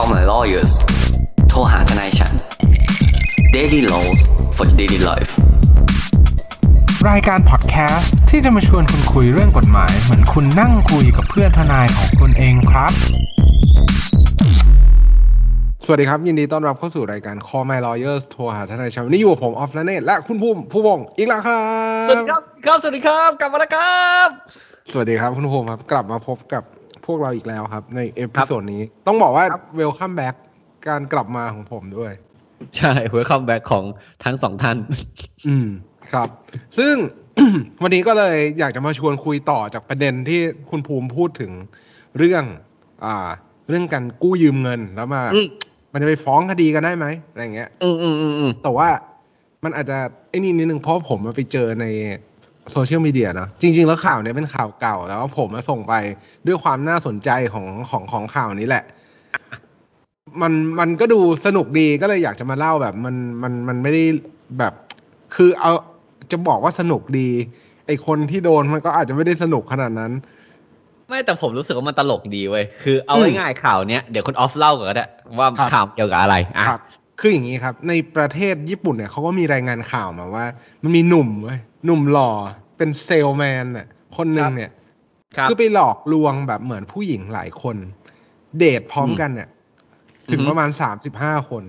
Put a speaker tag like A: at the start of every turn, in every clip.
A: Call my lawyers โทรหาทนายฉัน Daily Laws for Daily Life
B: รายการพอดแคสต์ที่จะมาชวนคุณคุยเรื่องกฎหมาย เหมือนคุณนั่งคุยกับเพื่อนทนายของคุณเองครับ สวัสดีครับ ยินดีต้อนรับเข้าสู่รายการ Call My Lawyers โทรหาทนายชาววันนี้อยู่กับผมออฟและเนตและคุณภูมิผู้วงอีกแล้วครั
C: สวัสดีครับบครับ สวัสดีครับ กลับมาแล้วครับ
B: สวัสดีครับคุณภูมิครับ กลับมาพบกับ พวกเราอีกแล้วครับ ใน episode นี้ ต้องบอกว่า Welcome back การกลับมาของผมด้วย
C: ใช่ welcome back ของทั้งสองท่าน
B: อืมครับ ซึ่งวันนี้ก็เลยอยากจะมาชวนคุยต่อจากประเด็นที่คุณภูมิพูดถึงเรื่อง อ่า เรื่องการกู้ยืมเงินแล้วมา
C: อืม
B: มันจะไปฟ้องคดีกันได้ไหมอะไรอย่างเงี้ย
C: อืมอืมอืมอืม
B: แต่ว่ามันอาจจะไอ้นี่นิดนึงเพราะผมมาไปเจอใน โซเชียลมีเดียเนอะจริง ๆ แล้วข่าวเนี้ยเป็นข่าวเก่า แล้วผมมาส่งไปด้วยความน่าสนใจของของของข่าวนี้แหละ มันมันก็ดูสนุกดีก็เลยอยากจะมาเล่าแบบ มันมันมันไม่ได้แบบ คือเอาจะบอกว่าสนุกดี ไอคนที่โดนมันก็อาจจะไม่ได้สนุกขนาดนั้น
C: ไม่แต่ผมรู้สึกว่ามันตลกดีเว้ยคือเอา
B: อืม
C: ง่ายๆข่าวเนี้ยเดี๋ยวคุณออฟเล่าก่อนก็ได้ว่า
B: ครับ
C: ข่าวเกี่ยวกับอะไรอะ
B: ครับคืออย่างนี้ครับ ในประเทศญี่ปุ่นเนี่ยเขาก็มีรายงานข่าวมาว่า มันมีหนุ่มเว้ยหนุ่มหล่อเป็นเซลแมนน่ะคนหนึ่งเนี่ย
C: ครับ
B: คือไปหลอกลวงแบบเหมือนผู้หญิงหลายคน เดทพร้อมกันเนี่ยถึง
C: อือฮึ
B: ประมาณสามสิบห้าคน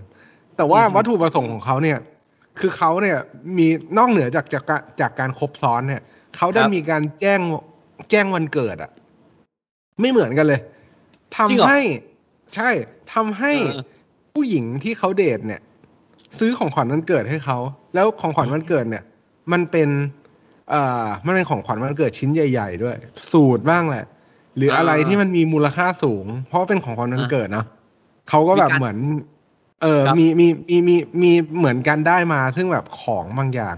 B: แต่ว่า
C: อือฮึ
B: วัตถุประสงค์ของเขาเนี่ย คือเขาเนี่ยมีนอกเหนือจากจากการจากการคบซ้อนเนี่ยเขาได้มีการแจ้งแจ้งวันเกิดอะไม่เหมือนกันเลยทำ
C: จริงเหรอ
B: ให้ ใช่ทำให้
C: เออ
B: ผู้หญิงที่เขาเดทเนี่ย ซื้อของขวัญวันเกิดให้เขาแล้วของขวัญวันเกิดเนี่ย มันเป็นเอ่อมันเป็นของขวัญวันเกิดชิ้นใหญ่ ๆ ด้วย สูตรบ้างแหละ หรืออะไร
C: อ่า
B: ที่มันมีมูลค่าสูง เพราะว่าเป็นของขวัญวันเกิดเนอะเขาก็แบบ
C: มีการ
B: เหมือน เออ
C: ครับ
B: มีมีมีมีมีเหมือนกันได้มา ซึ่งแบบของบางอย่าง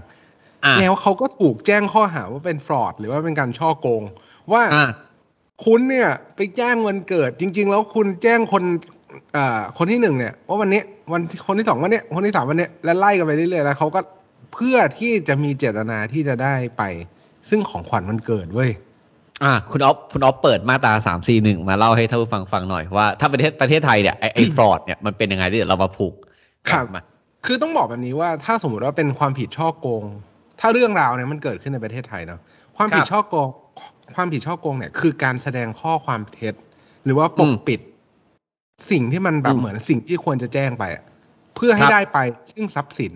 C: อะ
B: แล้วเขาก็ถูกแจ้งข้อหาว่าเป็นฟรอดหรือว่าเป็นการช่อโกง ว่า
C: อะ
B: คุณเนี่ย ไปแจ้งวันเกิด จริง ๆ แล้วคุณแจ้งคน อ่าคนที่หนึ่งเนี่ยว่าวันนี้วันคนที่สองวันเนี้ยคนที่สามวันเนี้ยและไล่กันไปเรื่อยๆแล้วเขาก็เพื่อที่จะมีเจตนาที่จะได้ไป ซึ่งของขวัญวันเกิดเว้ย
C: อะคุณออฟคุณออฟเปิดมาตราสามสี่หนึ่งมาเล่าให้ท่านผู้ฟังฟังหน่อยว่าถ้าประเทศประเทศไทยเนี่ยไอไอฟรอดเนี่ยมันเป็นยังไงเดี๋ยวเรามาผูก
B: ครับ
C: มา
B: คือต้องบอกแบบนี้ว่าถ้าสมมติว่าเป็นความผิดช่อโกง ถ้าเรื่องราวเนี่ยมันเกิดขึ้นในประเทศไทยเนาะความผิดช่อโกง ความผิดช่อโกงเนี่ยคือการแสดงข้อความเท็จ หรือว่าปกปิด สิ่งที่มันแบบเหมือนสิ่งที่ควรจะแจ้งไปอะเพื่อให้ได้ไปซึ่งทรัพย์สิน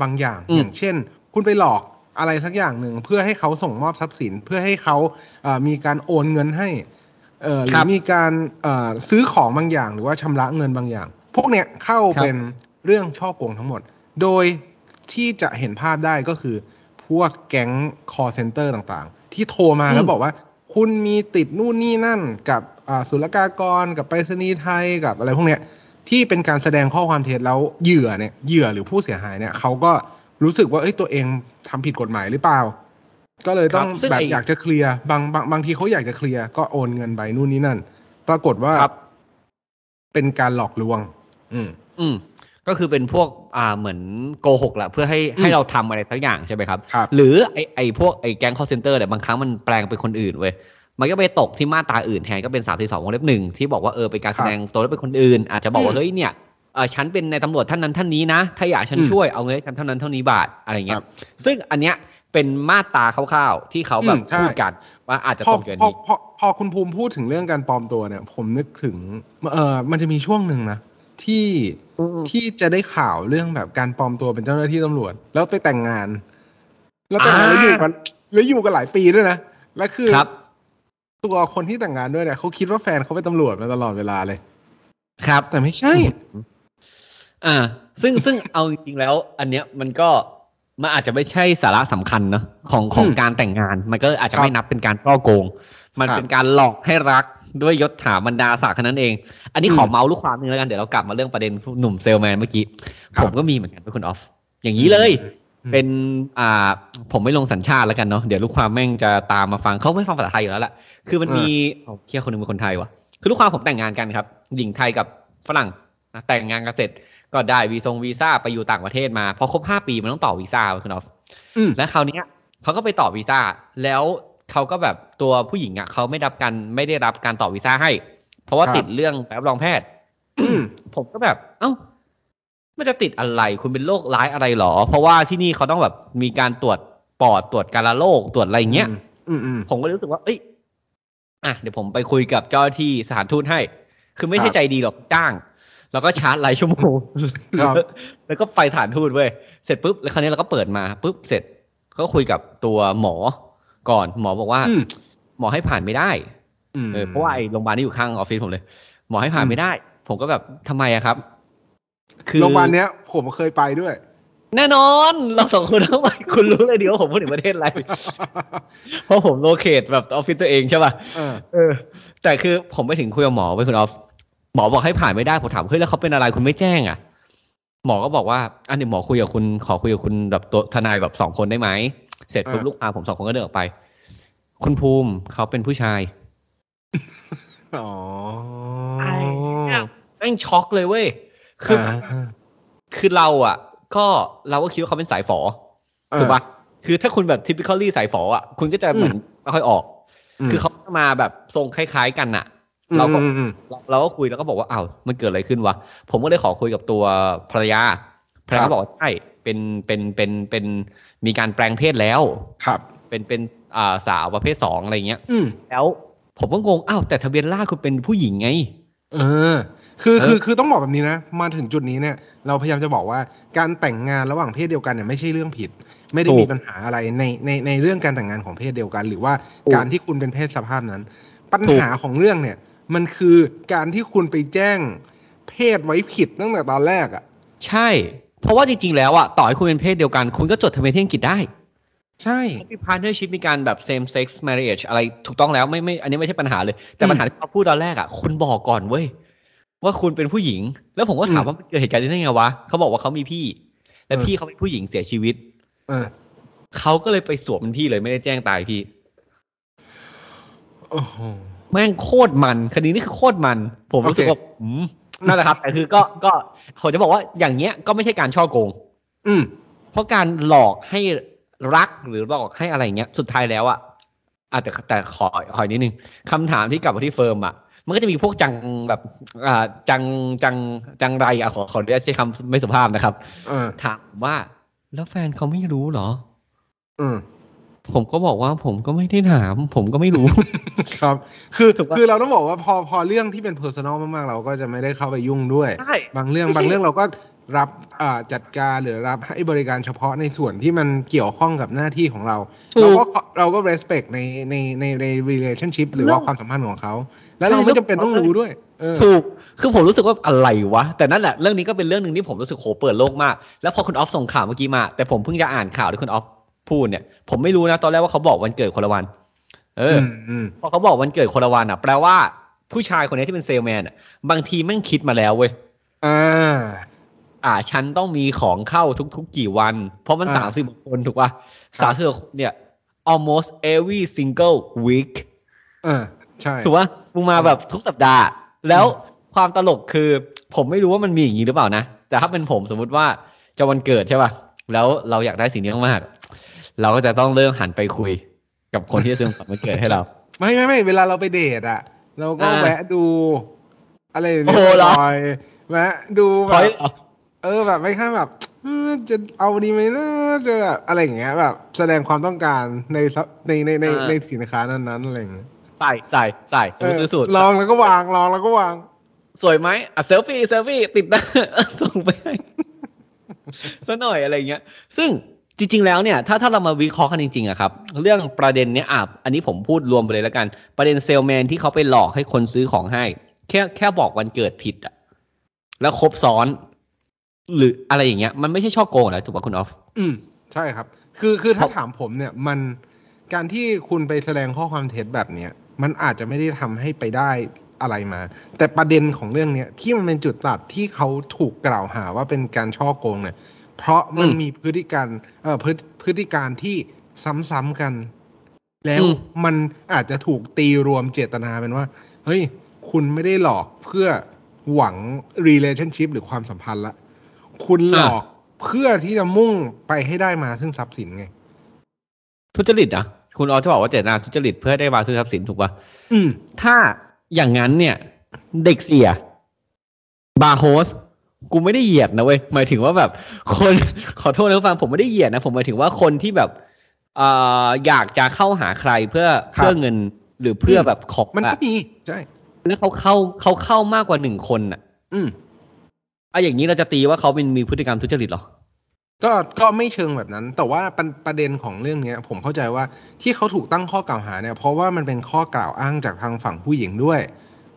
B: บางอย่าง อย่างเช่น คุณไปหลอกอะไรสักอย่างหนึ่งเพื่อให้เขาส่งมอบทรัพย์สิน เพื่อให้เขาเอ่อมีการโอนเงินให้เอ่อหรือมีการเอ่อซื้อของบางอย่าง หรือว่าชำระเงินบางอย่าง พวกเนี้ยเข้าเป็นเรื่องช่อโกงทั้งหมด โดยที่จะเห็นภาพได้ก็คือ พวกแก๊ง call center ต่างๆ ที่โทรมาแล้วบอกว่า คุณมีติดนู่นนี่นั่นกับอ่าศุลกากรกับไปรษณีย์ไทยกับอะไรพวกเนี้ยที่เป็นการแสดงข้อความเท็จแล้วเหยื่อเนี่ยเหยื่อหรือผู้เสียหายเนี่ยเขาก็รู้สึกว่าเอ้ยตัวเองทำผิดกฎหมายหรือเปล่า ก็เลยต้อง
C: ครับซึ่ง
B: แบบ
C: ไอ้
B: อยากจะเคลียร์บางบางบางทีเขาอยากจะเคลียร์ก็โอนเงินไปนู่นนี่นั่น ปรากฏว่า
C: ครับ
B: เป็นการหลอกลวง อืม
C: อืม ก็คือเป็นพวกอ่าเหมือนโกหกแหละเพื่อให้ให้เราทำอะไรสักอย่างใช่ไหมครับ
B: ครับ
C: หรือไอไอพวกไอแก๊ง call center เนี่ยบางครั้งมันแปลงเป็นคนอื่นเว้ยมันก็ไปตกที่มาตราอื่นแทนก็เป็นสามที่สองวงเล็บหนึ่งที่บอกว่าเออเป็นการแสดงตัวว่าเป็นคนอื่น อาจจะบอกว่า
B: อืม
C: เฮ้ยเนี่ยเออฉันเป็นในายตำรวจท่านนั้นท่านนี้นะ ถ้าอยากฉัน
B: อืม
C: ช่วยเอาเงินให้ฉันเท่านั้นเท่านี้บาทอะไรเงี้
B: ครั
C: ย
B: บ
C: ซึ่งอันเนี้ยเป็นมาตราคร่าวๆที่เขาแบบ
B: อืมใช่
C: พูดกันว่าอาจจะ
B: พอ
C: ตรงเกิน
B: พอ
C: นี้
B: พอพอคุณภูมิพูดถึงเรื่องการปลอมตัวเนี่ย ผมนึกถึงเออมันจะมีช่วงหนึ่งนะ ที่
C: อืม
B: ที่จะได้ข่าวเรื่องแบบการปลอมตัวเป็นเจ้าหน้าที่ตำรวจ แล้วไปแต่งงาน แล้วแต่งงานแล้วอยู่กันแล้วอยู่กันหลายปีด้วยนะแล้วคือ
C: ครับ
B: ตัวคนที่แต่งงานด้วยเนี่ยเขาคิดว่าแฟนเขาเป็นตำรวจมาตลอดเวลาเลย
C: ครับ
B: แต่ไม่ใช่
C: อ่า ซึ่งซึ่งเอาจริงๆแล้ว อันเนี้ยมันก็มันอาจจะไม่ใช่สาระสำคัญเนอะของของ
B: อืม
C: การแต่งงาน มันก็อาจจะ
B: ครับ
C: ไม่นับเป็นการช่อโกง มัน
B: ครับ
C: เป็นการหลอกให้รัก ด้วยยศถาบรรดาศักดิ์แค่นั้นเอง อันนี้
B: อืม
C: ขอเมาส์ลูกความนึงแล้วกันเดี๋ยวเรากลับมาเรื่องประเด็นหนุ่มเซลแมนเมื่อกี้
B: ครับ
C: ผมก็มีเหมือนกันเป็นคุณออฟ อย่างนี้เลย
B: อืม
C: เป็นอ่าผมไม่ลงสัญชาติแล้วกันเนาะเดี๋ยวลูกความแม่งจะตามมาฟังเขาไม่ฟังภาษาไทยอยู่แล้วแหละคือมันมีโอ้เคียคนหนึงเป็นคนไทยวะคือลูกความผมแต่งงานกันครับ หญิงไทยกับฝรั่งนะแต่งงานกันเสร็จก็ได้วีซงวีซ่าไปอยู่ต่างประเทศมาพอครบห้าปีมันต้องต่อวีซ่าเว้ยคุณออฟ
B: อืม
C: และคราวเนี้ยเขาก็ไปต่อวีซ่าแล้ว เขาก็แบบตัวผู้หญิงอะเขาไม่รับการไม่ได้รับการต่อวีซ่าให้ เพราะว่า
B: ครับ
C: ติดเรื่องแบบรองแพทย์
B: อืม
C: ผมก็แบบ เอ้ามันจะติดอะไร คุณเป็นโรคร้ายอะไรหรอ เพราะว่าที่นี่เขาต้องแบบมีการตรวจปอดตรวจการะโรคตรวจอะไรอย่างเงี้ย
B: อืมอืม
C: ผมก็รู้สึกว่า เอ้ย อะเดี๋ยวผมไปคุยกับเจ้าหน้าที่สถานทูตให้ คือไม่ใช่
B: ครับ
C: ใจดีหรอกจ้าง แล้วก็ชาร์จรายชั่วโมง
B: ครับ
C: แล้วก็ไปสถานทูตเว้ยเสร็จปุ๊บแล้วคราวนี้เราก็เปิดมาปุ๊บเสร็จก็คุยกับตัวหมอ ก่อนหมอบอกว่า
B: อืม
C: หมอให้ผ่านไม่ได้
B: ม
C: เออเพราะว่าไอ้โรงพยาบาลนี่อยู่ข้างออฟฟิศผมเลย หมอให้ผ่าน
B: อืม
C: ไม่ได้ ผมก็แบบทำไมอะครับ คือ
B: โรงพยาบาลเนี้ย ผมเคยไปด้วย
C: แน่นอน เราสองคนทั้งไปคุณรู้เลยดีว่าผมพูดถึงประเทศอะไรเพราะผม locate แบบออฟฟิศตัวเองใช่ป่ะ
B: เออ
C: เออ แต่คือผมไปถึงคุยกับหมอไปคุณออฟหมอบอกให้ผ่านไม่ได้ผมถามเฮ้ยแล้วเขาเป็นอะไรคุณไม่แจ้งอะหมอก็บอกว่า อันนี้หมอคุยกับคุณขอคุยกับคุณแบบตัวทนายแบบสองคนได้ไหม เสร็จปุ๊บ
B: อ่า
C: ลูกค้าผมสองคนก็เดินออกไป คุณภูมิเขาเป็นผู้ชาย
B: อ๋อ
C: ไอ้เนี่ยแม่งช็อกเลยเว้ยคืออ
B: อ่า
C: คือเราอะ ก็เราก็คิดว่าเขาเป็นสายฝอถูกปะคือถ้าคุณแบบ typically สายฝออะคุณก็จะเหมือนไม่ค่อยออก
B: ม
C: คือเขามาแบบทรงคล้ายๆกันอะเราก็
B: อืมอืม
C: เราเราก็คุยแล้วก็บอกว่าอ้าวมันเกิดอะไรขึ้นวะผมก็เลยขอคุยกับตัวภรรยาภรรยา
B: ครับ
C: ก็บอกว่าใช่ เป็นเป็นเป็นเป็นมีการแปลงเพศแล้ว
B: ครับ
C: เป็นเป็นอ่าสาวประเภทสองอะไรเงี้ย
B: อืม
C: แล้วผมก็งงอ้าวแต่ทะเบียนราษฎร์คุณเป็นผู้หญิงไง
B: เออ คือ
C: เออ
B: คือคือต้องบอกแบบนี้นะ มาถึงจุดนี้เนี่ย เราพยายามจะบอกว่าการแต่งงานระหว่างเพศเดียวกันเนี่ยไม่ใช่เรื่องผิด ไม่ได้
C: ถูก
B: มีปัญหาอะไรในในในเรื่องการแต่งงานของเพศเดียวกัน หรือว่า
C: ถูก
B: การที่คุณเป็นเพศสภาพนั้น ปัญ
C: ถูก
B: หาของเรื่องเนี่ย มันคือการที่คุณไปแจ้งเพศไว้ผิดตั้งแต่ตอนแรกอะ
C: ใช่ เพราะว่าจริงๆแล้วอะต่อให้คุณเป็นเพศเดียวกัน คุณก็จดทะเบียนที่อังกฤษได้
B: ใช่
C: มี partnership มีการแบบ same sex marriage อะไรถูกต้องแล้วไม่ไม่ อันนี้ไม่ใช่ปัญหาเลย แต่
B: อืม
C: ปัญหาที่เขาพูดตอนแรกอะคุณบอกก่อนเว้ยว่าคุณเป็นผู้หญิง แล้วผมก็ถาม
B: อืม
C: ว่ามันเกิดเหตุการณ์นี้ได้ไงวะเขาบอกว่าเขามีพี่ และ
B: เออ
C: พี่เขาเป็นผู้หญิงเสียชีวิต
B: เออ
C: เขาก็เลยไปสวมเป็นพี่เลยไม่ได้แจ้งตายพี่
B: โอ้โห
C: แม่งโคตรมัน คดีนี้คือโคตรมัน ผมรู้สึก
B: โอเค
C: ว่าอืม นั่นแหละครับแต่คือก็ก็ผมจะบอกว่าอย่างเงี้ยก็ไม่ใช่การช่อโกง
B: อืม
C: เพราะการหลอกให้รักหรือหลอกให้อะไรเงี้ย สุดท้ายแล้วอะอะแต่แต่ขอขออีกนิดนึงคำถามที่กลับมาที่เฟิร์มอะมันก็จะมีพวกจังแบบอ่าจังจังจังไรอะขอขออนุญาตใช้คำไม่สุภาพนะครับ
B: เออ
C: ถามว่าแล้วแฟนเขาไม่รู้เหรอ
B: อืม
C: ผมก็บอกว่าผมก็ไม่ได้ถาม ผมก็ไม่รู้
B: ครับ คือ
C: ถูกปะ
B: คือเราต้องบอกว่าพอพอเรื่องที่เป็น personal มากๆ เราก็จะไม่ได้เข้าไปยุ่งด้วย
C: ใช่
B: บางเรื่อง
C: ไม่ใช่
B: บางเรื่องเราก็รับอ่าจัดการหรือรับให้บริการเฉพาะในส่วนที่มันเกี่ยวข้องกับหน้าที่ของเรา เราก็เราก็ respect ในในในใน relationship หรือว่าความสัมพันธ์ของเขา แล้วเราไม่จำเป็นต้องรู้ด้วยเออ
C: ถูก คือผมรู้สึกว่าอะไรวะ แต่นั่นแหละเรื่องนี้ก็เป็นเรื่องหนึ่งที่ผมรู้สึกโหเปิดโลกมาก แล้วพอคุณออฟส่งข่าวเมื่อกี้มา แต่ผมเพิ่งจะอ่านข่าวที่คุณออฟ พูดเนี่ย ผมไม่รู้นะ ตอนแรกว่าเขาบอกวันเกิดคนละวัน เออ
B: อื
C: อ
B: มอืม
C: พอเขาบอกวันเกิดคนละวันอะ แปลว่าผู้ชายคนนี้ที่เป็นเซลแมนอะ บางทีแม่งคิดมาแล้วเว้ย
B: อ่า
C: อ่า ฉันต้องมีของเข้าทุกๆกี่วัน เพราะมัน
B: อ่า
C: สามสิบคนถูกป่ะ
B: ครั
C: สาม
B: บ
C: สิบคนเนี่ย almost every single week
B: เออใช่
C: ถูกปะมึงมาแบบทุกสัปดาห์ แล้วความตลกคือ ผมไม่รู้ว่ามันมีอย่างนี้หรือเปล่านะ แต่ถ้าเป็นผมสมมุติว่าจะวันเกิดใช่ป่ะ แล้วเราอยากได้สิ่งนี้มากๆเราก็จะต้องเริ่มหันไปคุยกับคนที่จะซื้อของวันเกิดให้เรา
B: ไม่ไม่ไม่เวลาเราไปเดทอะ เราก็
C: อ่า
B: แวะดู อะไรอย่าง
C: โอ้
B: เงี้
C: โหเหรอ
B: บ่อยๆแวะดูแบ
C: ขอบ
B: เออแบบไม่แค่แบบเออจะเอาดีไหมนะจะแบบอะไรอย่างเงี้ยแบบแสดงความต้องการในซับในในในในสินค้านั้นๆอะไรอย่างเงี้ย
C: ใส่ใส่ใส่สมมติซื้อสูตร
B: ลองแล้วก็วางลองแล้วก็วาง
C: สวยไหมอะเซลฟี่เซลฟี่ติดนะส่งไปให้ ซะหน่อยอะไรเงี้ย ซึ่งจริง ๆ แล้วเนี่ย ถ้าถ้าเรามาวิเคราะห์กันจริงๆอะครับ เรื่องประเด็นเนี้ยอะอันนี้ผมพูดรวมไปเลยแล้วกัน ประเด็นเซลแมนที่เขาไปหลอกให้คนซื้อของให้ แค่แค่บอกวันเกิดผิดอะแล้วครบซ้อน หรืออะไรอย่างเงี้ย มันไม่ใช่ช่อโกงนะถูกป่ะคุณออฟ
B: อืม ใช่ครับ คือคือถ้า
C: เพราะ
B: ถามผมเนี่ย มันการที่คุณไปแสดงข้อความเท็จแบบเนี้ย มันอาจจะไม่ได้ทำให้ไปได้ อะไรมา แต่ประเด็นของเรื่องเนี้ยที่มันเป็นจุดตัดที่เขาถูกกล่าวหาว่าเป็นการช่อโกงเนี่ยเพราะมันมีพฤติการเอ่อพฤติพฤติการที่ซ้ำๆกัน แล้ว
C: อืม
B: มันอาจจะถูกตีรวมเจตนาเป็นว่า เฮ้ย คุณไม่ได้หลอกเพื่อหวัง relationship หรือความสัมพันธ์ละ คุณหลอกเพื่อที่จะมุ่งไปให้ได้มาซึ่งทรัพย์สินไง
C: ทุจริตอะ คุณออฟจะบอกว่าเจตนาทุจริตเพื่อให้ได้มาซื้อทรัพย์สินถูกป่ะ
B: อืม
C: ถ้า อย่างนั้นเนี่ย เด็กเสีย บาร์โฮสกูไม่ได้เหยียดนะเว้ยหมายถึงว่าแบบ คนขอโทษนะผู้ฟังผมไม่ได้เหยียดนะ ผมหมายถึงว่าคนที่แบบเอ่ออยากจะเข้าหาใครเพื่อ
B: ครับ
C: เพื่อเงินหรือเพื่อแบบของ
B: มันก็
C: อะ
B: มีใช่
C: แล้วเขาเข้าเขาเข้ามากกว่าหนึ่งคนอะ
B: อืม
C: อะอย่างนี้เราจะตีว่าเขาเป็นมีพฤติกรรมทุจริตเหรอ
B: ก็ก็ไม่เชิงแบบนั้น แต่ว่าประประเด็นของเรื่องเนี้ย ผมเข้าใจว่าที่เขาถูกตั้งข้อกล่าวหาเนี่ยเพราะว่ามันเป็นข้อกล่าวอ้างจากทางฝั่งผู้หญิงด้วย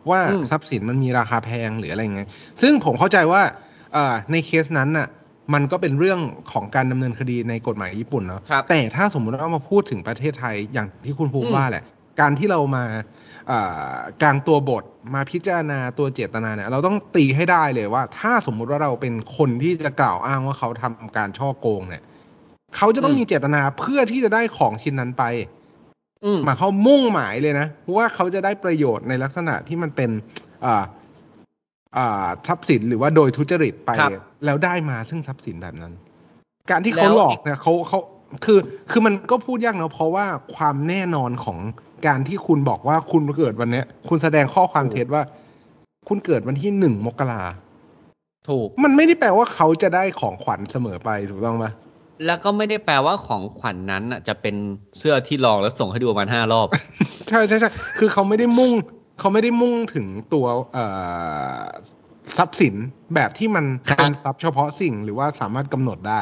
B: ว่า
C: อืม
B: ทรัพย์สินมันมีราคาแพงหรืออะไรเงี้ยซึ่งผมเข้าใจว่าเอ่อในเคสนั้นน่ะ มันก็เป็นเรื่องของการดำเนินคดีในกฎหมายญี่ปุ่นเนาะ
C: ครับ
B: แต่ถ้าสมมติว่ามาพูดถึงประเทศไทยอย่างที่คุณภูมิ
C: อืม
B: ว่าแหละ การที่เรามาเอ่อ กลางตัวบทมาพิจารณาตัวเจตนาเนี่ยเราต้องตีให้ได้เลยว่า ถ้าสมมุติว่าเราเป็นคนที่จะกล่าวอ้างว่าเขาทำการช่อโกงเนี่ยเขาจะต้องมีเจตนาเพื่อที่จะได้ของชิ้นนั้นไป
C: อืม
B: หมายเขามมุ่งหมายเลยนะว่าเขาจะได้ประโยชน์ในลักษณะที่มันเป็นอ่าอ่าทรัพย์สินหรือว่าโดยทุจริตไป
C: ครับ
B: แล้วได้มาซึ่งทรัพย์สินแบบนั้น การที่เขา
C: แล้ว
B: หลอกเนี่ยเขาเขาคือ คือมันก็พูดยากเนอะเพราะว่าความแน่นอนของ การที่คุณบอกว่าคุณเกิดวันเนี้ย คุณแสดงข้อความเท็จว่า คุณเกิดวันที่หนึ่งมกรา
C: ถูก
B: มันไม่ได้แปลว่าเขาจะได้ของขวัญเสมอไปถูกต้องปะ
C: แล้วก็ไม่ได้แปลว่าของขวัญนนั้นอะ จะเป็นเสื้อที่ลองแล้วส่งให้ดูประมาณห้ารอบ
B: ใช่ใช่ใช่คือเขาไม่ได้มุ่ง เขาไม่ได้มุ่งถึงตัวเอ่อทรัพย์สินแบบที่มัน
C: ครับ
B: เป็นทรัพย์เฉพาะสิ่งหรือว่าสามารถกำหนดได้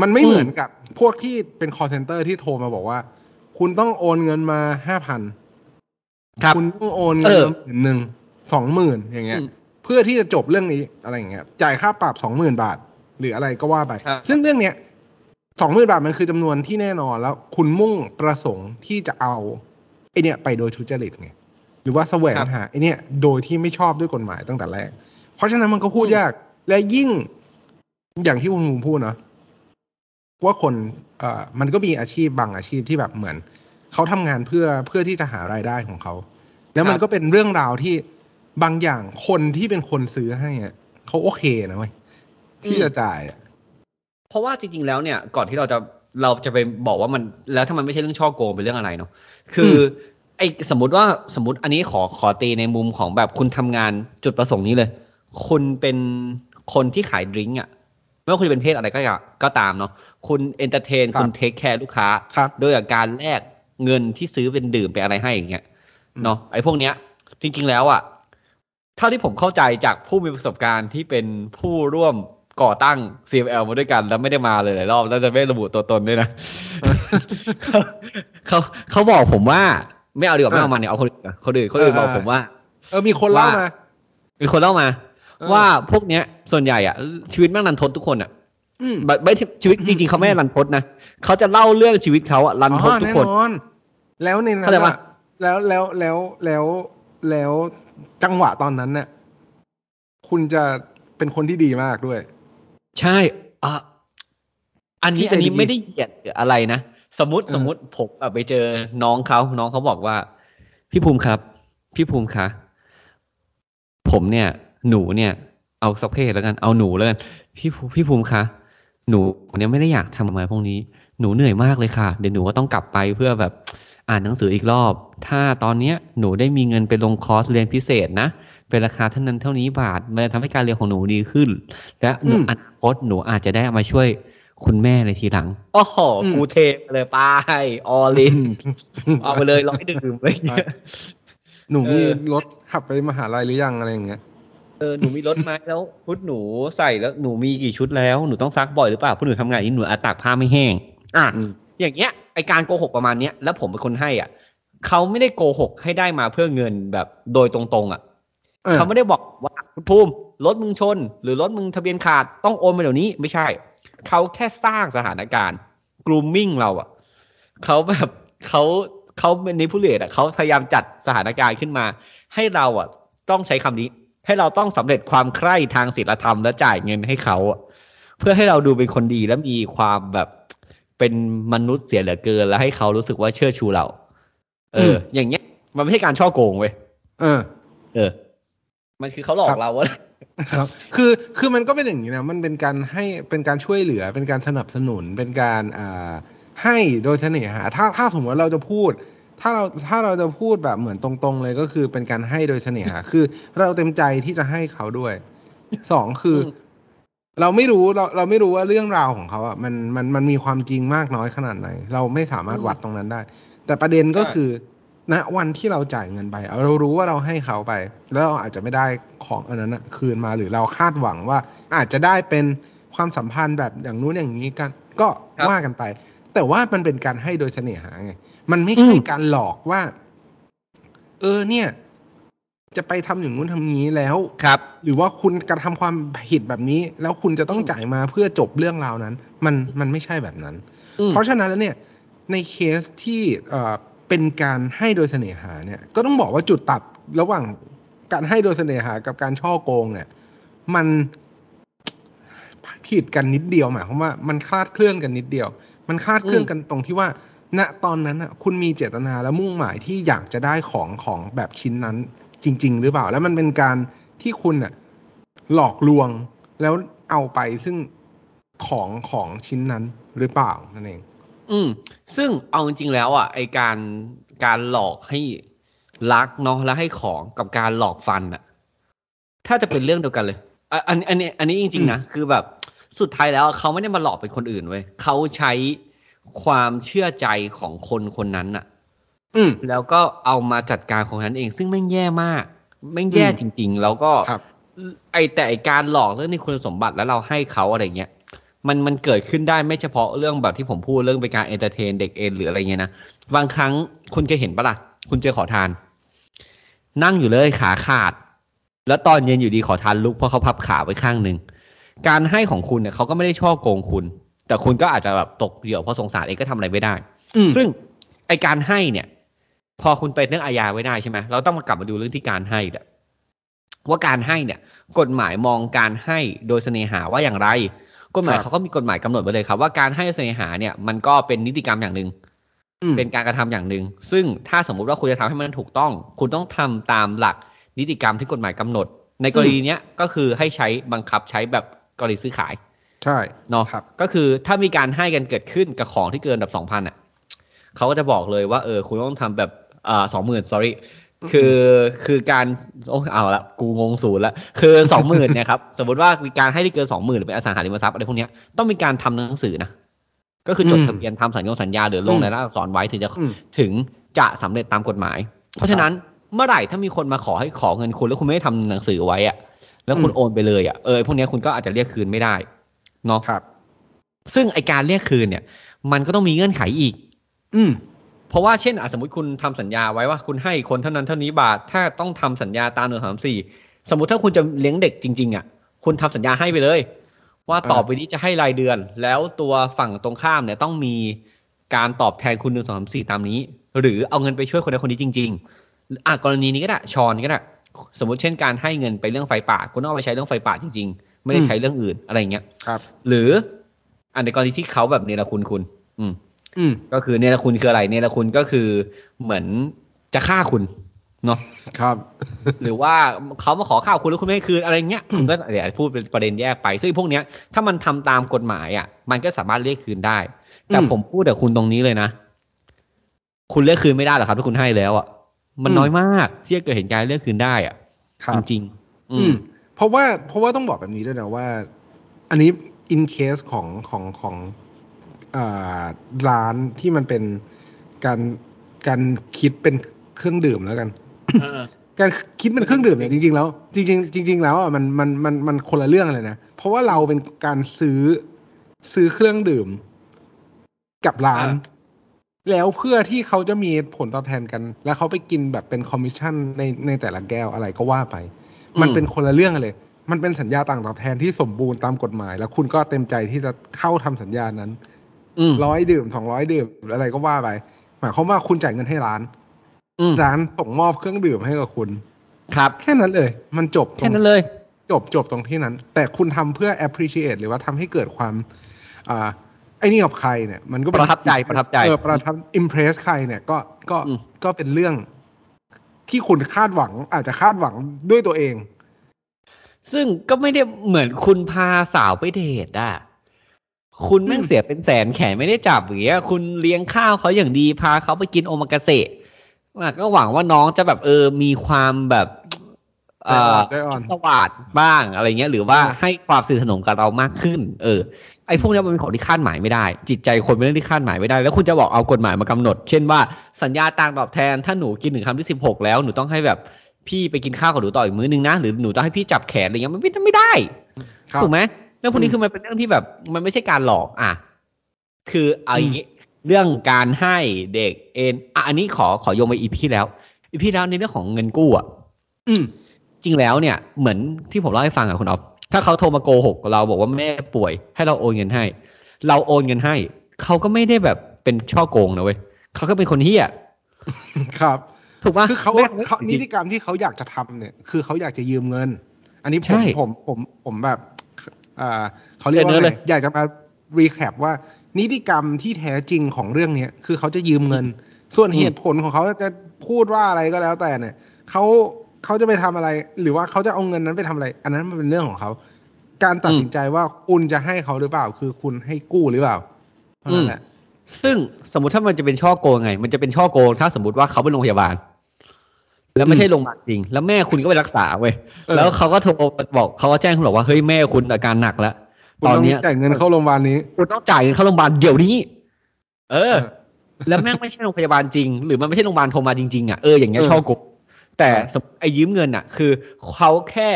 B: มันไม่
C: อืม
B: เหมือนกับพวกที่เป็น call center ที่โทรมาบอกว่า คุณต้องโอนเงินมาห้าพัน
C: ครับ
B: คุณต้องโอนเงิน
C: เออ
B: มาหมื่นหนึ่งสองหมื่นอย่างเงี้ย
C: อืม
B: เพื่อที่จะจบเรื่องนี้อะไรอย่างเงี้ย จ่ายค่าปรับสองหมื่นบาท หรืออะไรก็ว่าไป
C: ครับ
B: ซึ่งเรื่องเนี้ยสองหมื่นบาทมันคือจำนวนที่แน่นอนแล้ว คุณมุ่งประสงค์ที่จะเอาไอเนี้ยไปโดยทุจริตไงหรือว่าแสวงหาไอเนี้ยโดยที่ไม่ชอบด้วยกฎหมายตั้งแต่แรก เพราะฉะนั้นมันก็พูดยากและยิ่งอย่างที่คุณภูมิพูดเนาะ ว่าคนเอ่อมันก็มีอาชีพบางอาชีพที่แบบเหมือนเขาทำงานเพื่อเพื่อที่จะหารายได้ของเขา แล้วมัน
C: ครับ
B: ก็เป็นเรื่องราวที่บางอย่างคนที่เป็นคนซื้อให้อะเขาโอเคนะเว้ยที่จะจ่ายอะ
C: เพราะว่าจริง ๆ แล้วเนี่ยก่อนที่เราจะเราจะไปบอกว่ามันแล้วถ้ามันไม่ใช่เรื่องฉ้อโกงเป็นเรื่องอะไรเนาะคืออไอ้สมมติว่าสมมติอันนี้ขอขอตีในมุมของแบบคุณทำงานจุดประสงค์นี้เลย คุณเป็นคนที่ขาย drink อะ ไม่ว่าคุณจะเป็นเพศอะไรก็อย่าก็ตามเนาะคุณ entertain
B: ครับ
C: คุณ take care ลูกค้า
B: ครับ
C: โดยการแลกเงินที่ซื้อเป็นดื่มไปอะไรให้อย่างเงี้ย
B: อืม
C: เนาะไอ้พวกเนี้ย จริงๆแล้วอะเท่าที่ผมเข้าใจจากผู้มีประสบการณ์ที่เป็นผู้ร่วมก่อตั้ง CML มาด้วยกัน แล้วไม่ได้มาเลยหลายรอบ แล้วจะไม่ระบุตัวตนด้วยนะเขาเขาเขาบอกผมว่า ไม่เอาดีกว่าไม่เอามันเนี่ยเอาคนอื่นก่อนคนอื่นคนอื่น
B: เออ
C: บอกผมว่า
B: เออมีคนเล่า
C: ว่า
B: มา
C: มีคนเล่ามา
B: เออ
C: ว่าพวกเนี้ยส่วนใหญ่อะชีวิตแม่งรันทดทุกคนอะ
B: อืม
C: แบบไม่ชีวิตจริงๆเขาไม่ได้รันทดนะเขาจะเล่าเรื่องชีวิตเขาอะรันทด
B: อ๋อ
C: ทุก
B: แน่
C: คน
B: นอนแล้วในนั้
C: เข้านใจปะ
B: อะแล้วแล้วแล้วแล้วแล้วจังหวะตอนนั้นเนี่ยคุณจะเป็นคนที่ดีมากด้วย
C: ใช่อะอันนี้
B: พี่ใจ
C: อันนี้
B: ดี
C: ไม่ได้เหยียดหรืออะไรนะสมมติ
B: เออ
C: สมมติผมอะไปเจอน้องเขาน้องเขาบอกว่า พี่ภูมิครับ พี่ภูมิคะผมเนี่ย หนูเนี่ย เอาสักเพศแล้วกัน เอาหนูแล้วกันพี่ภูพี่ภูมิคะหนูเนี่ยไม่ได้อยากทำอะไรพวกนี้ หนูเหนื่อยมากเลยค่ะ เดี๋ยวหนูก็ต้องกลับไปเพื่อแบบอ่านหนังสืออีกรอบ ถ้าตอนเนี้ยหนูได้มีเงินไปลงคอร์สเรียนพิเศษนะเป็นราคาเท่านั้นเท่านี้บาท มันจะทำให้การเรียนของหนูดีขึ้น และหนู
B: อืม
C: อนาคตหนูอาจจะได้เอามาช่วยคุณแม่ในทีหลังโอ้โห
B: อืม
C: กูเทไปเลยไปออลิน เอาไปเลยร้อยดื่มอะไรอย่างเงี้ย
B: หนูมี
C: เออ
B: รถขับไปมหาลัยหรือยังอะไรอย่างเงี้ย
C: เออหนูมีรถไหมแล้วชุดหนูใส่แล้วหนูมีกี่ชุดแล้วหนูต้องซักบ่อยหรือเปล่าเพราะหนูทำงานนี้หนูอาจตากผ้าไม่แห้ง อะ
B: อืม
C: อย่างเงี้ยไอการโกหกประมาณเนี้ยแล้วผมเป็นคนให้อะเขาไม่ได้โกหกให้ได้มาเพื่อเงินแบบโดยตรงๆ อะ
B: เออ
C: เขาไม่ได้บอกว่าคุณภูมิรถมึงชน หรือรถมึงทะเบียนขาดต้องโอนมาเดี๋ยวนี้ไม่ใช่เขาแค่สร้างสถานการณ์ grooming เราอะเขาแบบเขาเขาเป็นนิพูเลตอะเขาพยายามจัดสถานการณ์ขึ้นมา ให้เราอะ ต้องใช้คำนี้ ให้เราต้องสำเร็จความใคร่ทางศีลธรรมและจ่ายเงินให้เขาอะเพื่อให้เราดูเป็นคนดีและมีความแบบเป็นมนุษย์เสียเหลือเกิน แล้วให้เขารู้สึกว่าเชื่อชูเรา เออ อย่างเงี้ย มันไม่ใช่การช่อโกงเว้ย
B: เออ
C: เออ มันคือเขาหลอกเราว่า
B: ครับ คือคือมันก็เป็นอย่างนี้นะมันเป็นการให้เป็นการช่วยเหลือ เป็นการสนับสนุนเป็นการอ่าให้โดยเสน่หาถ้าถ้าสมมติว่าเราจะพูด ถ้าเราถ้าเราจะพูดแบบเหมือนตรงๆเลยก็คือเป็นการให้โดยเสน่หาคือเราเต็มใจที่จะให้เขาด้วยสองคืออ
C: ม
B: เราไม่รู้เราเราไม่รู้ว่าเรื่องราวของเขาอะมันมันมันมีความจริงมากน้อยขนาดไหน เราไม่สามารถวัดตรงนั้นได้ แต่ประเด็นก็คือณวันที่เราจ่ายเงินไปเรารู้ว่าเราให้เขาไป แล้วเราอาจจะไม่ได้ของอันนั้นนะคืนมาหรือเราคาดหวังว่า อาจจะได้เป็นความสัมพันธ์แบบอย่างนู้นอย่างนี้กัน ก็
C: ครับ
B: ว่ากันไป แต่ว่ามันเป็นการให้โดยเสน่หาไง มันไม่ใช่
C: อืม
B: การหลอกว่า เออเนี่ย จะไปทำอย่างนู้นทำนี้แล้ว
C: ครับ
B: หรือว่าคุณกระทำความผิดแบบนี้ แล้วคุณจะต้อง
C: อืม
B: จ่ายมาเพื่อจบเรื่องราวนั้น มันมันไม่ใช่แบบนั้น
C: อืม
B: เพราะฉะนั้นแล้วเนี่ย ในเคสที่เอ่อเป็นการให้โดยเสน่หาเนี่ย ก็ต้องบอกว่าจุดตัดระหว่างการให้โดยเสน่หากับการช่อโกงเนี่ย มันผิดกันนิดเดียวหมายความว่ามันคลาดเคลื่อนกันนิดเดียว มันคลาดเคลื่อนกันตรงที่ว่า ณตอนนั้นอะคุณมีเจตนาและมุ่งหมายที่อยากจะได้ของของแบบชิ้นนั้นจริง ๆ หรือเปล่า แล้วมันเป็นการที่คุณอะหลอกลวงแล้วเอาไปซึ่งของของชิ้นนั้นหรือเปล่านั่นเอง
C: อืม ซึ่งเอาจริงๆแล้วอะไอการการหลอกให้รักเนาะแล้วให้ของกับการหลอกฟันอะ ถ้าจะเป็นเรื่องเดียวกันเลยอ,อันอันนี้อันนี้จริง ๆ นะ คือแบบสุดท้ายแล้วเขาไม่ได้มาหลอกเป็นคนอื่นเว้ยเขาใช้ ความเชื่อใจของคนคนนั้นอะ
B: อืม
C: แล้วก็เอามาจัดการของนั้นเอง ซึ่งแม่งแย่มากแม่งแย่
B: อืม
C: จริง ๆ แล้วก็
B: ครับ
C: ไอแต่ไอการหลอกเรื่องในคุณสมบัติแล้วเราให้เขาอะไรเงี้ยมันมันเกิดขึ้นได้ไม่เฉพาะเรื่องแบบที่ผมพูดเรื่องเป็นการ entertain เด็กเอ็นหรืออะไรเงี้ยนะบางครั้งคุณเคยเห็นปะล่ะ คุณเจอขอทาน นั่งอยู่เลยขาขาด แล้วตอนเย็นอยู่ดีขอทานลุกเพราะเขาพับขาไว้ข้างหนึ่งการให้ของคุณเนี่ยเขาก็ไม่ได้ช่อโกงคุณ แต่คุณก็อาจจะแบบตกเหยื่อเพราะสงสารเองก็ทำอะไรไม่ได้
B: อืม
C: ซึ่งไอการให้เนี่ย พอคุณไปเรื่องอาญาไว้ได้ใช่ไหมเราต้องมากลับมาดูเรื่องที่การให้แหละว่าการให้เนี่ย กฎหมายมองการให้โดยเสน่หาว่าอย่างไร กฎหมาย
B: ครับ
C: เขาก็มีกฎหมายกำหนดไว้เลยครับ ว่าการให้โดยเสน่หาเนี่ย มันก็เป็นนิติกรรมอย่างหนึ่ง
B: อืม
C: เป็นการกระทำอย่างหนึ่งซึ่งถ้าสมมุติว่าคุณจะทำให้มันถูกต้อง คุณต้องทำตามหลักนิติกรรมที่กฎหมายกำหนด ในกรณีเนี้ยก็คือให้ใช้บังคับใช้แบบกรณีซื้อขาย
B: ใช่
C: เนาะ
B: ครับ
C: ก็คือถ้ามีการให้กันเกิดขึ้นกับของที่เกินแบบสองพันอะเขาก็จะบอกเลยว่าเออคุณต้องทำแบบเอ่อสองหมื่น sorry คือคือการโอ้เอาละกูงงศูนย์ละคือสองหมื่นเนี่ยครับสมมติว่ามีการให้ที่เกินสองหมื่นหรือเป็นอสังหาริมทรัพย์อะไรพวกเนี้ยต้องมีการทำหนังสือนะก็คือจด
B: อืม
C: ทะเบียนทำสัญญาสัญญาหรือลง
B: อืม
C: ในรายลักษณ์อักษรไว้ถึงจะ
B: อืม
C: ถึงจะสำเร็จตามกฎหมาย เพราะฉะนั้นเมื่อไหร่ถ้ามีคนมาขอให้ขอเงินคุณแล้วคุณไม่ได้ทำหนังสือไว้อะแล้วคุณ
B: อืม
C: โอนไปเลยอะเออพวกเนี้ยคุณก็อาจจะเรียกคืนไม่ได้ เนาะ
B: ครับ
C: ซึ่งไอการเรียกคืนเนี่ย มันก็ต้องมีเงื่อนไขอีก
B: อืม
C: เพราะว่าเช่นอะสมมติคุณทำสัญญาไว้ว่าคุณให้คนเท่านั้นเท่านี้บาท ถ้าต้องทำสัญญาตามหนึ่งสามสี่สมมติถ้าคุณจะเลี้ยงเด็กจริง ๆอะคุณทำสัญญาให้ไปเลยว่า
B: อ่า
C: ต่อไปนี้จะให้รายเดือน แล้วตัวฝั่งตรงข้ามเนี่ยต้องมีการตอบแทนคุณหนึ่งสองสามสี่ตามนี้ หรือเอาเงินไปช่วยคนใดคนนี้จริง ๆอะกรณีนี้ก็ได้ชอนก็ได้สมมติเช่นการให้เงินไปเรื่องไฟป่า คุณต้องเอาไปใช้เรื่องไฟป่าจริง ๆ ไม่ได้ใช้เรื่องอื่นอะไรอย่างเงี้ย
B: ครับ
C: หรืออันในกรณีที่เขาแบบเนรคุณคุณ อืม
B: อืม
C: ก็คือเนรคุณคืออะไรเนรคุณก็คือเหมือนจะฆ่าคุณเนาะ
B: ครับ
C: หรือว่าเขามาขอข้าวคุณแล้วคุณไม่ให้คืนอะไรเงี้ยคุณก็เดี๋ยวพูดเป็นประเด็นแยกไป ซึ่งพวกเนี้ยถ้ามันทำตามกฎหมายอะ มันก็สามารถเรียกคืนได้ แต่
B: อืม
C: ผมพูดกับคุณตรงนี้เลยนะ คุณเรียกคืนไม่ได้หรอกครับถ้าคุณให้แล้วอะมัน
B: อืม
C: น้อยมากที่จะเกิดเหตุการณ์เรียกคืนได้อะ
B: ครับ
C: จริงๆอื
B: อื
C: ม
B: ม เพราะว่าเพราะว่าต้องบอกแบบนี้ด้วยนะว่า อันนี้ in case ของของของอ่าร้านที่มันเป็นการการคิดเป็นเครื่องดื่มแล้วกัน
C: เออ
B: การคิดเป็นเครื่องดื่มเนี่ยจริงๆแล้ว จริง ๆ จริง ๆ แล้วอะมันมันมันมันคนละเรื่องเลยนะเพราะว่าเราเป็นการซื้อซื้อเครื่องดื่ม กับร้าน
C: อ่า
B: แล้วเพื่อที่เขาจะมีผลตอบแทนกัน แล้วเขาไปกินแบบเป็นคอมมิชชั่นในในแต่ละแก้วอะไรก็ว่าไป มันเป็นคนละเรื่องกันเลย มันเป็นสัญญาต่างตอบแทนที่สมบูรณ์ตามกฎหมาย แล้วคุณก็เต็มใจที่จะเข้าทำสัญญานั้น
C: อืม
B: ร้อยดื่มสองร้อยดื่มอะไรก็ว่าไปหมายความว่าคุณจ่ายเงินให้ร้าน
C: อืม
B: ร้านส่งมอบเครื่องดื่มให้กับคุณ
C: ครับ
B: แค่นั้นเลย มันจบตรง
C: แค่นั้นเลย
B: จบจบตรงที่นั้น แต่คุณทำเพื่อ appreciate หรือว่าทำให้เกิดความ อ่าไอ้นี่กับใครเนี่ยมันก็เป็น
C: ประทับใจประทับใจ
B: เออประทับ impress ใครเนี่ยก็ก็
C: อืม
B: ก็เป็นเรื่อง ที่คุณคาดหวังอาจจะคาดหวังด้วยตัวเอง
C: ซึ่งก็ไม่ได้เหมือนคุณพาสาวไปเดทอะคุณแม่งเสียเป็นแสนแขนไม่ได้จับอย่างเงี้ย คุณเลี้ยงข้าวเขาอย่างดีพาเขาไปกินโอมากาเสะก็หวังว่าน้องจะแบบเออมีความแบบ สวัสดบ้างอะไรเงี้ย หรือว่า
B: อ่า
C: ให้ความสนิทสนมกับเรามากขึ้น เออไอ้พวกเนี้ยมันเป็นของที่คาดหมายไม่ได้ จิตใจคนเป็นเรื่องที่คาดหมายไม่ได้ แล้วคุณจะบอกเอากฎหมายมากำหนด เช่นว่าสัญญาต่างตอบแทน ถ้าหนูกินถึงคำที่สิบหกแล้วหนูต้องให้แบบพี่ไปกินข้าวกับหนูต่ออีกมื้อนึงนะ หรือหนูต้องให้พี่จับแขนอะไรเงี้ยมันไม่ไม่ได้
B: ครับ
C: ถูกไหมเรื่องพวกนี้
B: อืม
C: คือมันเป็นเรื่องที่แบบ มันไม่ใช่การหลอกอะคือเอาอย่างนี้เรื่องการให้เด็กเอ็นอะอันนี้ขอขอโยงไปอีพีแล้ว อีพีแล้วในเรื่องของเงินกู้อะ
B: อืม
C: จริงแล้วเนี่ยเหมือนที่ผมเล่าให้ฟังอะคุณอ๊อฟถ้าเขาโทรมาโกหกเราบอกว่าแม่ป่วย ให้เราโอนเงินให้ เราโอนเงินให้ เขาก็ไม่ได้แบบเป็นช่อโกงนะเว้ยเขาก็เป็นคนเฮี้ย
B: ครับ
C: ถูกปะ
B: คือเขา
C: ไม่
B: เขานิติกรรมที่เขาอยากจะทำเนี่ย คือเขาอยากจะยืมเงิน อันนี้ผ
C: ใช่
B: มผมผมผมแบบอ่าเขาเรียกว่า
C: เนื้อ
B: ไง
C: เลย
B: อยากจะมารีแคปว่านิติกรรมที่แท้จริงของเรื่องเนี้ยคือเขาจะยืมเงิน ส่วนเหตุผลของเขาจะพูดว่าอะไรก็แล้วแต่เนี่ยเขา เขาจะไปทำอะไร หรือว่าเขาจะเอาเงินนั้นไปทำอะไร อันนั้นมันเป็นเรื่องของเขา การตัดสินใจว่าคุณจะให้เขาหรือเปล่า คือคุณให้กู้หรือเปล่าเท่านั้นแหละ
C: ซึ่งสมมติถ้ามันจะเป็นช่อโกงไง มันจะเป็นช่อโกงถ้าสมมติว่าเขาเป็นโรงพยาบาล แล้วไม่ใช่โรงพยาบาลจริง แล้วแม่คุณก็ไปรักษาเว้ย
B: เออ
C: แล้วเขาก็โทรบอกเขาก็แจ้งคุณบอกว่าเฮ้ยแม่คุณอาการหนักแล้ว
B: คุณ
C: ตอน
B: ต้อง
C: เนี้ย
B: จ่ายเงินเข้าโรงพยาบาลนี้
C: คุณต้องจ่ายเงินเข้าโรงพยาบาลเดี๋ยวนี้เออ
B: เออ
C: แล้วแม่งไม่ใช่โรงพยาบาลจริง หรือมันไม่ใช่โรงพยาบาลโทรมาจริงๆอะเอออย่างเงี้ย
B: เออ
C: ช่อโกง แต่
B: เออ
C: สมไอ้ยืมเงินอะ คือเขาแค่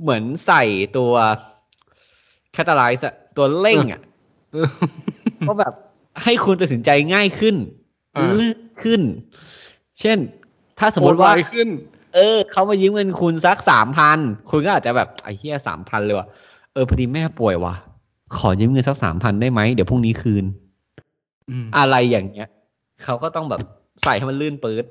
C: เหมือนใส่ตัวแคตตาไลซ์ตัวเร่งอะ
B: เออ
C: ก็แบบให้คุณตัดสินใจง่ายขึ้น
B: อ่า
C: ลื่นขึ้น เช่น ถ้าสมมติว่า
B: โอนไวขึ้น
C: เออเขามายืมเงินคุณสักสามพันคุณก็อาจจะแบบไอ้เหี้ยสามพันเลยว่ะเออพอดีแม่ป่วยว่ะขอยืมเงินสักสามพันได้ไหมเดี๋ยวพรุ่งนี้คืน
B: อืม
C: อะไรอย่างเงี้ยเขาก็ต้องแบบใส่ให้มันลื่นปื๊ด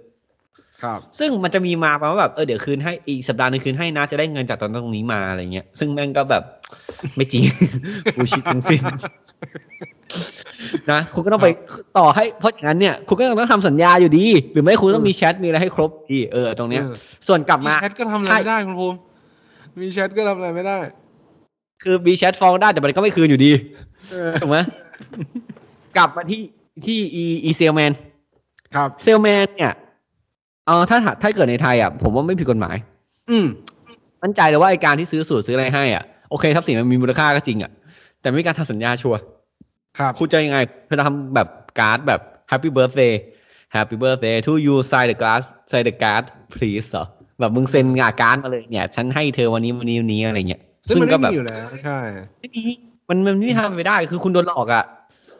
B: ครับ
C: ซึ่งมันจะมีมาประมาณว่าแบบเออเดี๋ยวคืนให้อีกสัปดาห์หนึงคืนให้นะจะได้เงินจากตอนตรงนี้มาอะไรเงี้ยซึ่งแม่งก็แบบไม่จริง bullshit ทั้งสิ้นนะคุณก็ต้องไปต่อให้เพราะอย่างนั้นเนี่ย คุณก็ต้องทำสัญญาอยู่ดี หรือไม่คุณต้องมีแชทมีอะไรให้ครบดีเออตรงเนี้ย
B: เออ
C: ส่วนกลับ
B: มี
C: มา
B: แชทก็ทำอะไร
C: ใช่
B: ไม่ได้คุณภูมิมีแชทก็ทำอะไรไม่ได้
C: คือมีแชทฟ้องได้แต่มันก็ไม่คืนอยู่ดี
B: เออ
C: ถูกไหมกลับมาที่ที่อีอีเซลแมน
B: ครับ
C: เซลแมนเนี่ย เออถ้าถ้าเกิดในไทยอะผมว่าไม่ผิดกฎหมาย
B: อืม
C: มั่นใจเลยว่าไอการที่ซื้อสูทซื้ออะไรให้อะโอเคทรัพย์สินมันมีมูลค่าก็จริงอะแต่ไม่มีการทำสัญญาชัวร์
B: ครับ
C: คุณจะยังไงคุณจะทำแบบการ์ดแบบ Happy Birthday Happy Birthday to you sign the card sign the card please เหรอแบบมึงเซ็นงาการ์ดมาเลยเนี่ย ฉันให้เธอวันนี้วันนี้วันนี้อะไรเงี้ย
B: ซึ่งมัน
C: ก็
B: ไม่
C: แบบ
B: มีอยู่แล้วใช่
C: ไม่มีมันมันไม่ทำไม่ได้ คือคุณโดนหลอกอะ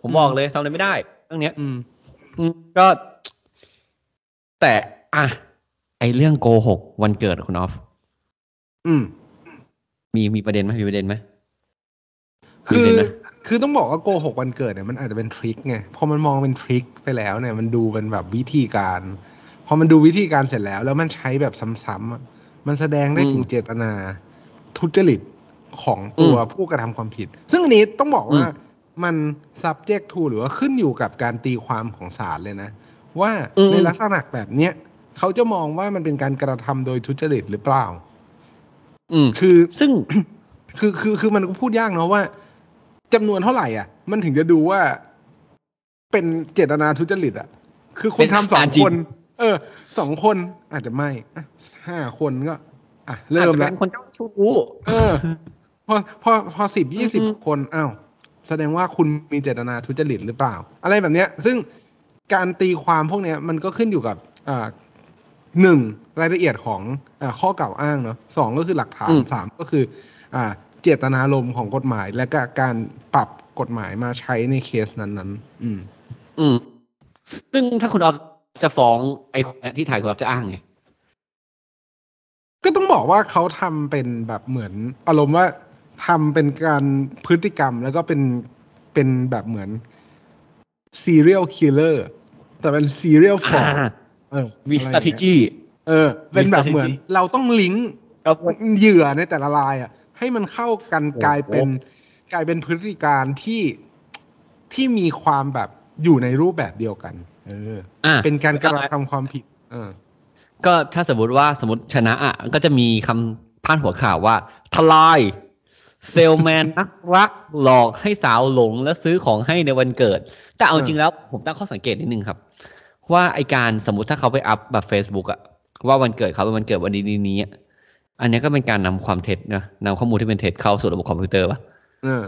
C: ผมบอกเลยทำอะไรไม่ได้เรื่องเนี้ย
B: อืม
C: อืมก็ แต่ อะไอเรื่องโกหกวันเกิดคุณออฟ
B: อืม
C: มีมีประเด็นไหมมีประเด็นไหม
B: คือ
C: มีเลยนะ
B: คือต้องบอกว่าโกหกวันเกิดเนี่ยมันอาจจะเป็นทริคไงพอมันมองเป็นทริคไปแล้วเนี่ย มันดูเป็นแบบวิธีการพอมันดูวิธีการเสร็จแล้ว แล้วมันใช้แบบซ้ำๆอะมันแสดงได้ถึงเจตนา ทุจริตของตัวผู้กระทำความผิด ซึ่งอันนี้ต้องบอกว่ามัน subject to หรือว่าขึ้นอยู่กับการตีความของศาลเลยนะ ว่าในลักษณะแบบเนี้ย เขาจะมองว่ามันเป็นการกระทำโดยทุจริตหรือเปล่า
C: อืม
B: คือ
C: ซึ่ง
B: คือคือคือมันก็พูดยากเนาะว่าจำนวนเท่าไหร่อะ มันถึงจะดูว่าเป็นเจตนาทุจริตอะ คือคุณทำสองคน เออสองคนอาจจะไม่อะห้าคนก็ อะ เริ่ม
C: อาจจะ
B: แล้ว
C: เป็นคนเจ้าชู้
B: เออ พอพอพอสิบยี่สิบ
C: อืม
B: คนอ้าวแสดงว่าคุณมีเจตนาทุจริตหรือเปล่า อะไรแบบเนี้ย ซึ่งการตีความพวกเนี้ย มันก็ขึ้นอยู่กับอ่า หนึ่งรายละเอียดของอ่าข้อกล่าวอ้างเนาะสองก็คือหลักฐาน
C: อืม
B: สามก็คืออ่าเจตนารมณ์ของกฎหมาย และก็การปรับกฎหมายมาใช้ในเคสนั้นๆ อืม
C: อืม ซึ่งถ้าคุณออฟจะฟ้องไอ้คนเนี้ยที่ถ่ายคุณออฟจะอ้างไง
B: ก็ต้องบอกว่าเขาทำเป็นแบบเหมือน อารมณ์ว่าทำเป็นการพฤติกรรมแล้วก็เป็นเป็นแบบเหมือน serial killer แต่เป็น serial fraud
C: อ่า
B: เออ
C: มี
B: อะไรอย่างเงี้ย
C: strategy
B: เออ เป็นแบบ
C: strategy
B: เหมือน เราต้องลิงก์
C: ครับ
B: เหยื่อในแต่ละรายอะ ให้มันเข้ากัน
C: โอ้โห
B: กลายเป็นกลายเป็นพฤติการที่ที่มีความแบบอยู่ในรูปแบบเดียวกัน เออ
C: อะ
B: เป็นการก
C: อะไร
B: ระทำความผิด เออ
C: ก็ถ้าสมมติว่าสมมติชนะอะก็จะมีคำพาดหัวข่าวว่า ทลาย เซลแมนนักรักหลอกให้สาวหลงและซื้อของให้ในวันเกิด แต่เอา
B: เออ
C: จริงแล้วผมตั้งข้อสังเกตนิดนึงครับ ว่าไอการสมมติถ้าเขาไปอัพแบบ Facebook อะว่าวันเกิดเขาเป็นวันเกิดวันนี้นี้นี้อะอันนี้ก็เป็นการนำความเท็จนะนำข้อมูลที่เป็นเท็จเข้าสู่ระบบคอมพิวเตอร์ป่ะ
B: เออ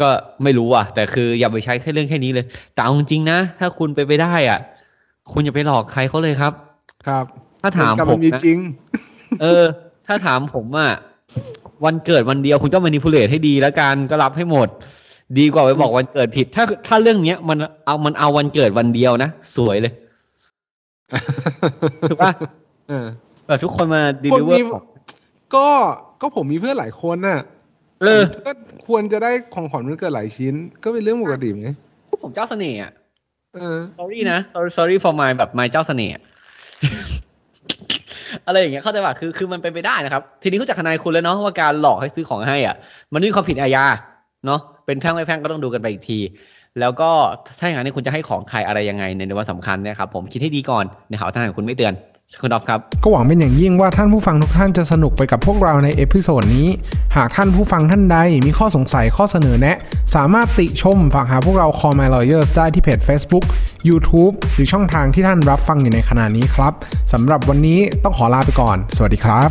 C: ก็ไม่รู้อะ แต่คืออย่าไปใช้แค่เรื่องแค่นี้เลย แต่เอาจริงๆนะ ถ้าคุณไปไปได้อะ คุณอย่าไปหลอกใครเขาเลยครับ
B: ครับ
C: ถ้าถาม
B: กับ
C: ผ
B: มัน
C: ม
B: มี
C: นะ
B: จริง
C: เออ ถ้าถามผมอะวันเกิดวันเดียวคุณก็มานิพูเลตให้ดีแล้วกันก็รับให้หมด ดีกว่าไปบอกวันเกิดผิด ถ้าถ้าเรื่องเนี้ยมันเอามันเอาวันเกิดวันเดียวนะ สวยเลยถูกปะ
B: เออ
C: แบบทุกคนมาดี
B: คน
C: ลิเวอ
B: มี
C: ร์
B: ก็ก็ผมมีเพื่อนหลายคนน่ะ
C: เออ
B: ก็ควรจะได้ของขวัญวันเกิดหลายชิ้น ก็เป็นเรื่องปกติไหม
C: ผมเจ้าเสน่ห์อะ
B: เออ
C: sorry นะ sorry sorry for my แบบ my เจ้าเสน่ห์อะอะไรอย่างเงี้ยเข้าใจป่ะคือคือมันเป็นไปได้นะครับ ทีนี้รู้จักทนายคุณแล้วเนาะว่าการหลอกให้ซื้อของให้อะ มันไม่มีความผิดอาญา เนาะเป็นแพ่งไม่แพ่งก็ต้องดูกันไปอีกที แล้วก็ถ้าอย่างนั้คุณจะให้ของใครอะไรยังไงในวันสำคัญเนี่ยครับผมคิดให้ดีก่อนในหาทนายของคุณไม่เตือนคุณดอฟครับ
D: ก็หวังเป็นอย่างยิ่งว่าท่านผู้ฟังทุกท่านจะสนุกไปกับพวกเราใน episode นี้ หากท่านผู้ฟังท่านใดมีข้อสงสัยข้อเสนอแนะ สามารถติชมฝากหาพวกเรา Call My Lawyers ได้ที่เพจ Facebook YouTube หรือช่องทางที่ท่านรับฟังอยู่ในขณะนี้ครับสำหรับวันนี้ต้องขอลาไปก่อน สวัสดีครับ